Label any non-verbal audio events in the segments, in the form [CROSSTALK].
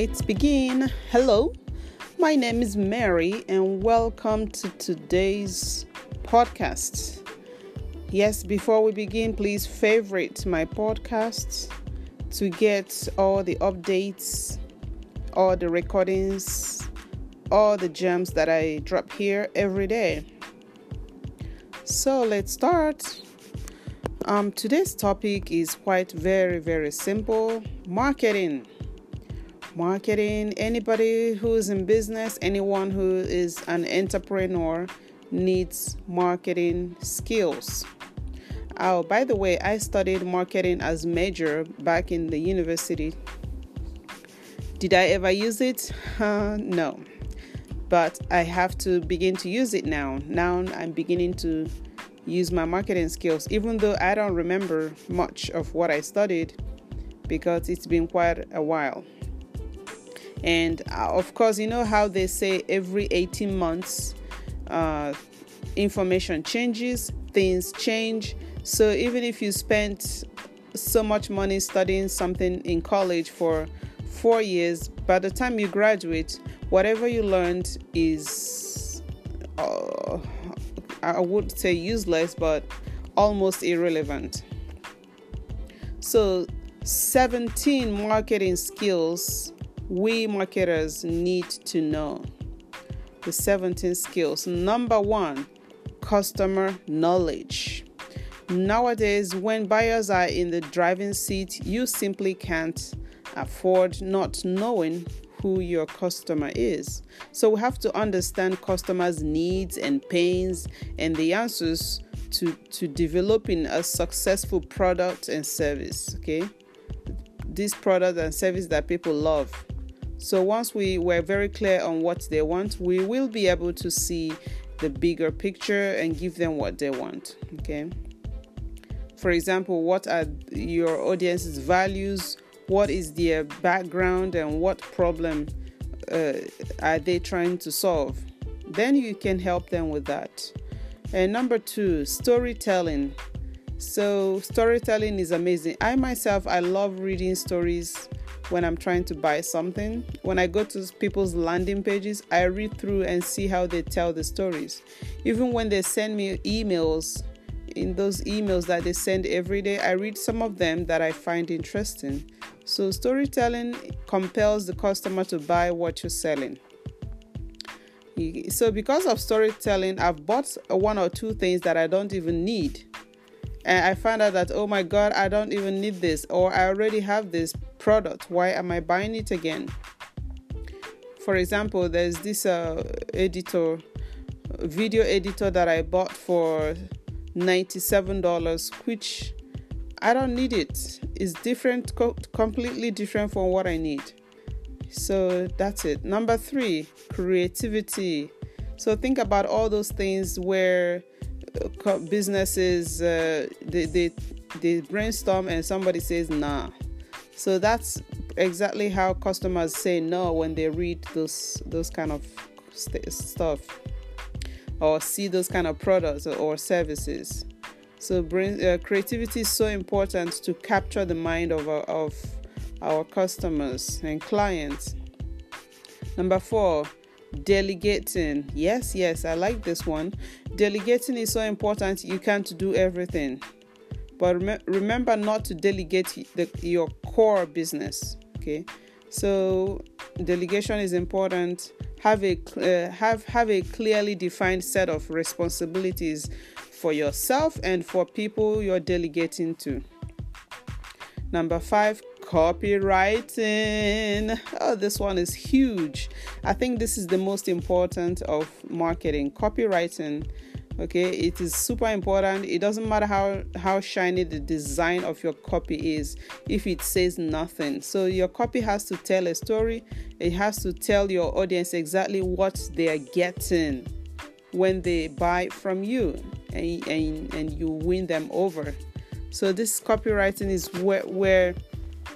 Let's begin. Hello, my name is Mary, and welcome to today's podcast. Yes, before we begin, please favorite my podcasts to get all the updates, all the recordings, all the gems that I drop here every day. So let's start. Um, today's topic is quite very, very simple marketing marketing. Anybody who is in business, anyone who is an entrepreneur needs marketing skills. Oh, by the way, I studied marketing as major back in the university. Did I ever use it? Uh, no. But I have to begin to use it now. Now I'm beginning to use my marketing skills, even though I don't remember much of what I studied because it's been quite a while. And uh, of course, you know how they say every 18 months, uh, information changes, things change. So even if you spent so much money studying something in college for four years, by the time you graduate, whatever you learned is, uh, I would say useless, but almost irrelevant. So, 17 marketing skills we marketers need to know the 17 skills. Number one, customer knowledge. Nowadays, when buyers are in the driving seat, you simply can't afford not knowing who your customer is. So we have to understand customers' needs and pains and the answers to, to developing a successful product and service. Okay, this product and service that people love. So once we were very clear on what they want, we will be able to see the bigger picture and give them what they want. Okay. For example, what are your audience's values? What is their background and what problem uh, are they trying to solve? Then you can help them with that. And number two, storytelling. So, storytelling is amazing. I myself, I love reading stories when I'm trying to buy something. When I go to people's landing pages, I read through and see how they tell the stories. Even when they send me emails, in those emails that they send every day, I read some of them that I find interesting. So, storytelling compels the customer to buy what you're selling. So, because of storytelling, I've bought one or two things that I don't even need. And I find out that, oh my God, I don't even need this, or I already have this, product. Why am I buying it again? For example, there's this uh, editor, video editor that I bought for $97, which I don't need it. It's different, co- completely different from what I need. So that's it. Number three, creativity. So think about all those things where businesses uh, they, they they brainstorm and somebody says nah so that's exactly how customers say no when they read those those kind of st- stuff or see those kind of products or services. So brain, uh, creativity is so important to capture the mind of our, of our customers and clients. Number four, delegating. Yes, yes, I like this one. Delegating is so important. You can't do everything. But rem- remember not to delegate the, your core business. Okay, so delegation is important. Have a uh, have have a clearly defined set of responsibilities for yourself and for people you're delegating to. Number five, copywriting. Oh, this one is huge. I think this is the most important of marketing. Copywriting okay it is super important it doesn't matter how how shiny the design of your copy is if it says nothing so your copy has to tell a story it has to tell your audience exactly what they are getting when they buy from you and, and, and you win them over so this copywriting is where, where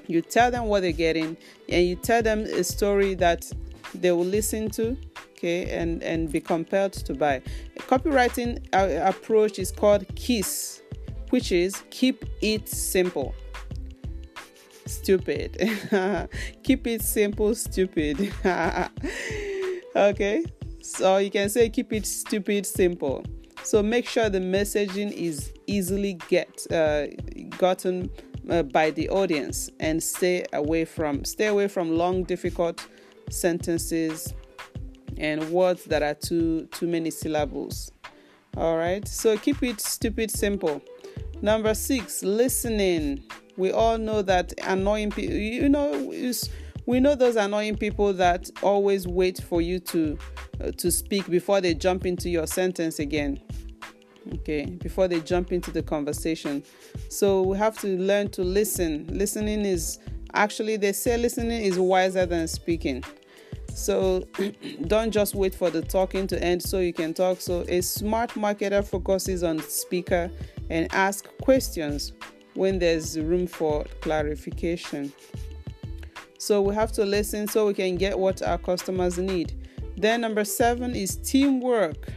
you tell them what they're getting and you tell them a story that they will listen to okay and and be compelled to buy a copywriting uh, approach is called kiss which is keep it simple stupid. [LAUGHS] keep it simple, stupid. [LAUGHS] okay, so you can say keep it stupid, simple. So make sure the messaging is easily get uh, gotten uh, by the audience and stay away from stay away from long, difficult sentences and words that are too too many syllables. All right, so keep it stupid, simple. Number six, listening. We all know that annoying people. You know, we know those annoying people that always wait for you to uh, to speak before they jump into your sentence again okay before they jump into the conversation. So we have to learn to listen. Listening is actually they say listening is wiser than speaking. So [CLEARS THROAT] don't just wait for the talking to end so you can talk. So a smart marketer focuses on speaker and ask questions when there's room for clarification. So we have to listen so we can get what our customers need. Then number seven is teamwork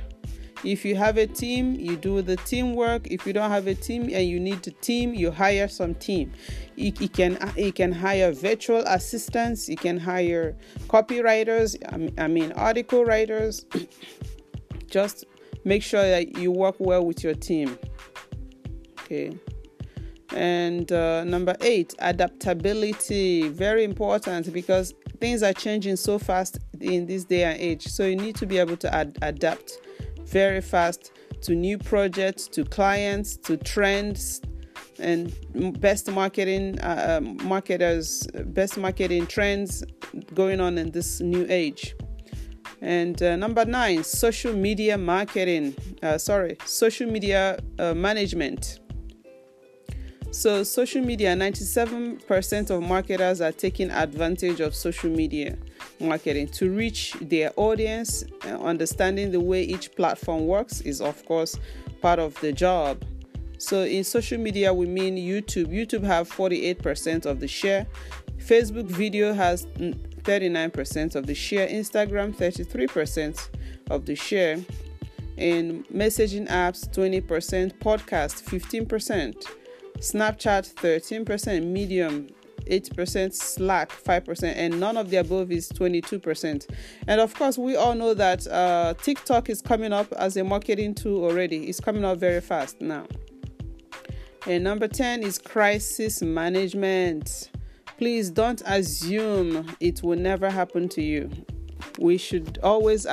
if you have a team, you do the teamwork. If you don't have a team and you need a team, you hire some team. You, can you can hire virtual assistants. You can hire copywriters. I mean, article writers. [CLEARS THROAT] Just make sure that you work well with your team. Okay. And uh, number eight, adaptability. Very important because things are changing so fast in this day and age. So you need to be able to ad- adapt very fast to new projects, to clients, to trends, and best marketing uh, um, marketers, best marketing trends going on in this new age. And uh, number nine, social media marketing. Uh, sorry, social media uh, management. So, social media 97% of marketers are taking advantage of social media marketing to reach their audience. Understanding the way each platform works is, of course, part of the job. So, in social media, we mean YouTube. YouTube have 48% of the share. Facebook video has 39% of the share. Instagram 33% of the share. In messaging apps 20%, podcast 15%. Snapchat 13%, Medium 8%, Slack 5%, and none of the above is 22%. And of course, we all know that uh, TikTok is coming up as a marketing tool already. It's coming up very fast now. And number 10 is crisis management. Please don't assume it will never happen to you we should always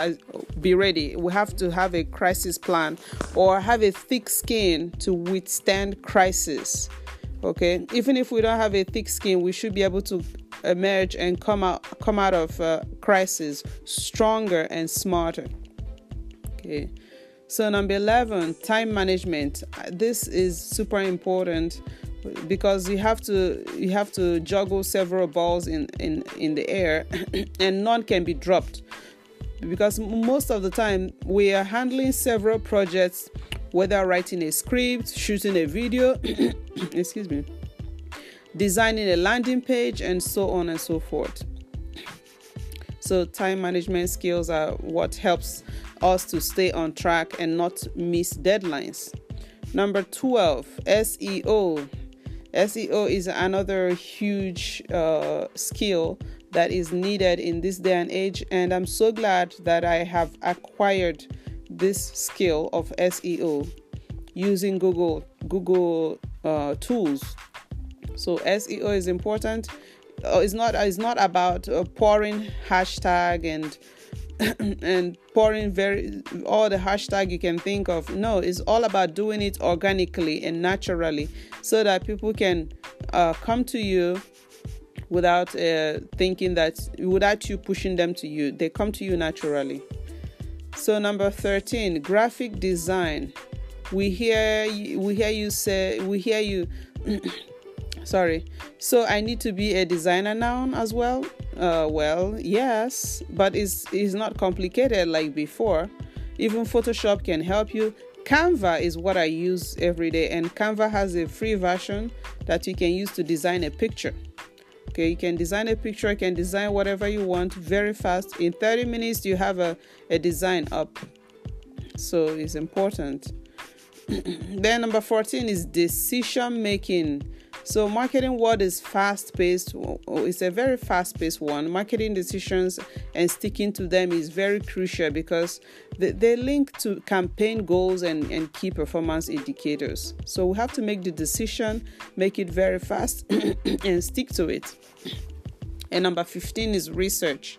be ready. We have to have a crisis plan or have a thick skin to withstand crisis. Okay, even if we don't have a thick skin, we should be able to emerge and come out come out of uh, crisis stronger and smarter. Okay. So number 11, time management. This is super important because you have to you have to juggle several balls in in in the air [CLEARS THROAT] and none can be dropped because most of the time we are handling several projects whether writing a script shooting a video [COUGHS] excuse me designing a landing page and so on and so forth. So time management skills are what helps us to stay on track and not miss deadlines. Number 12 seo SEO is another huge uh, skill that is needed in this day and age, and I'm so glad that I have acquired this skill of SEO using Google Google uh, tools. So SEO is important. Uh, it's not it's not about uh, pouring hashtag and [CLEARS THROAT] and pouring very all the hashtag you can think of. No, it's all about doing it organically and naturally, so that people can uh, come to you without uh, thinking that without you pushing them to you. They come to you naturally. So number thirteen, graphic design. We hear we hear you say we hear you. [CLEARS THROAT] sorry. So I need to be a designer now as well. Uh, well, yes, but it's, it's not complicated like before. Even Photoshop can help you. Canva is what I use every day, and Canva has a free version that you can use to design a picture. Okay, you can design a picture, you can design whatever you want very fast. In 30 minutes, you have a, a design up. So it's important. [CLEARS THROAT] then, number 14 is decision making. So, marketing world is fast paced. Oh, it's a very fast paced one. Marketing decisions and sticking to them is very crucial because they, they link to campaign goals and, and key performance indicators. So, we have to make the decision, make it very fast, [CLEARS THROAT] and stick to it. And number 15 is research.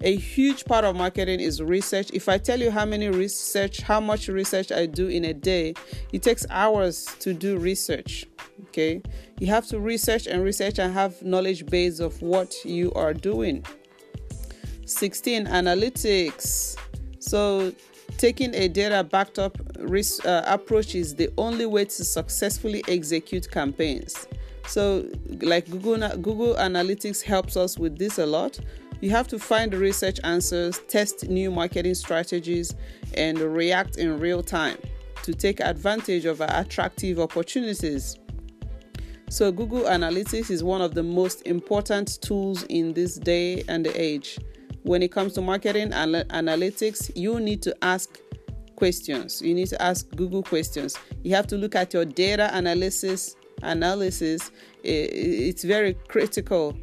A huge part of marketing is research. If I tell you how many research, how much research I do in a day, it takes hours to do research. Okay, you have to research and research and have knowledge base of what you are doing. 16 analytics. So taking a data backed up uh, approach is the only way to successfully execute campaigns. So, like Google, Google Analytics helps us with this a lot. You have to find research answers, test new marketing strategies, and react in real time to take advantage of attractive opportunities. So, Google Analytics is one of the most important tools in this day and age. When it comes to marketing and analytics, you need to ask questions. You need to ask Google questions. You have to look at your data analysis analysis, it's very critical.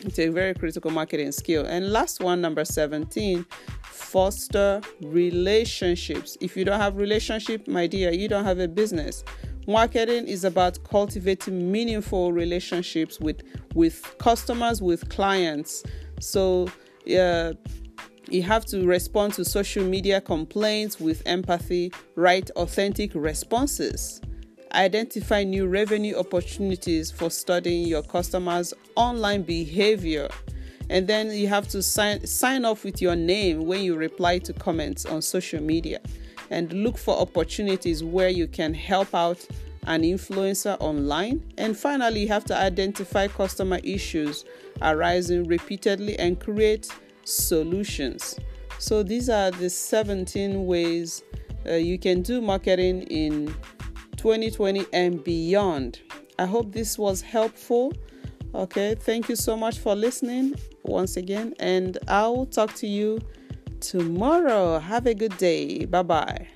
It's a very critical marketing skill. And last one, number 17, foster relationships. If you don't have relationship, my dear, you don't have a business. Marketing is about cultivating meaningful relationships with with customers, with clients. So, uh, you have to respond to social media complaints with empathy, write authentic responses identify new revenue opportunities for studying your customers' online behavior. And then you have to sign sign off with your name when you reply to comments on social media and look for opportunities where you can help out an influencer online. And finally, you have to identify customer issues arising repeatedly and create solutions. So, these are the 17 ways uh, you can do marketing in 2020 and beyond. I hope this was helpful. Okay, thank you so much for listening once again, and I'll talk to you tomorrow. Have a good day. Bye bye.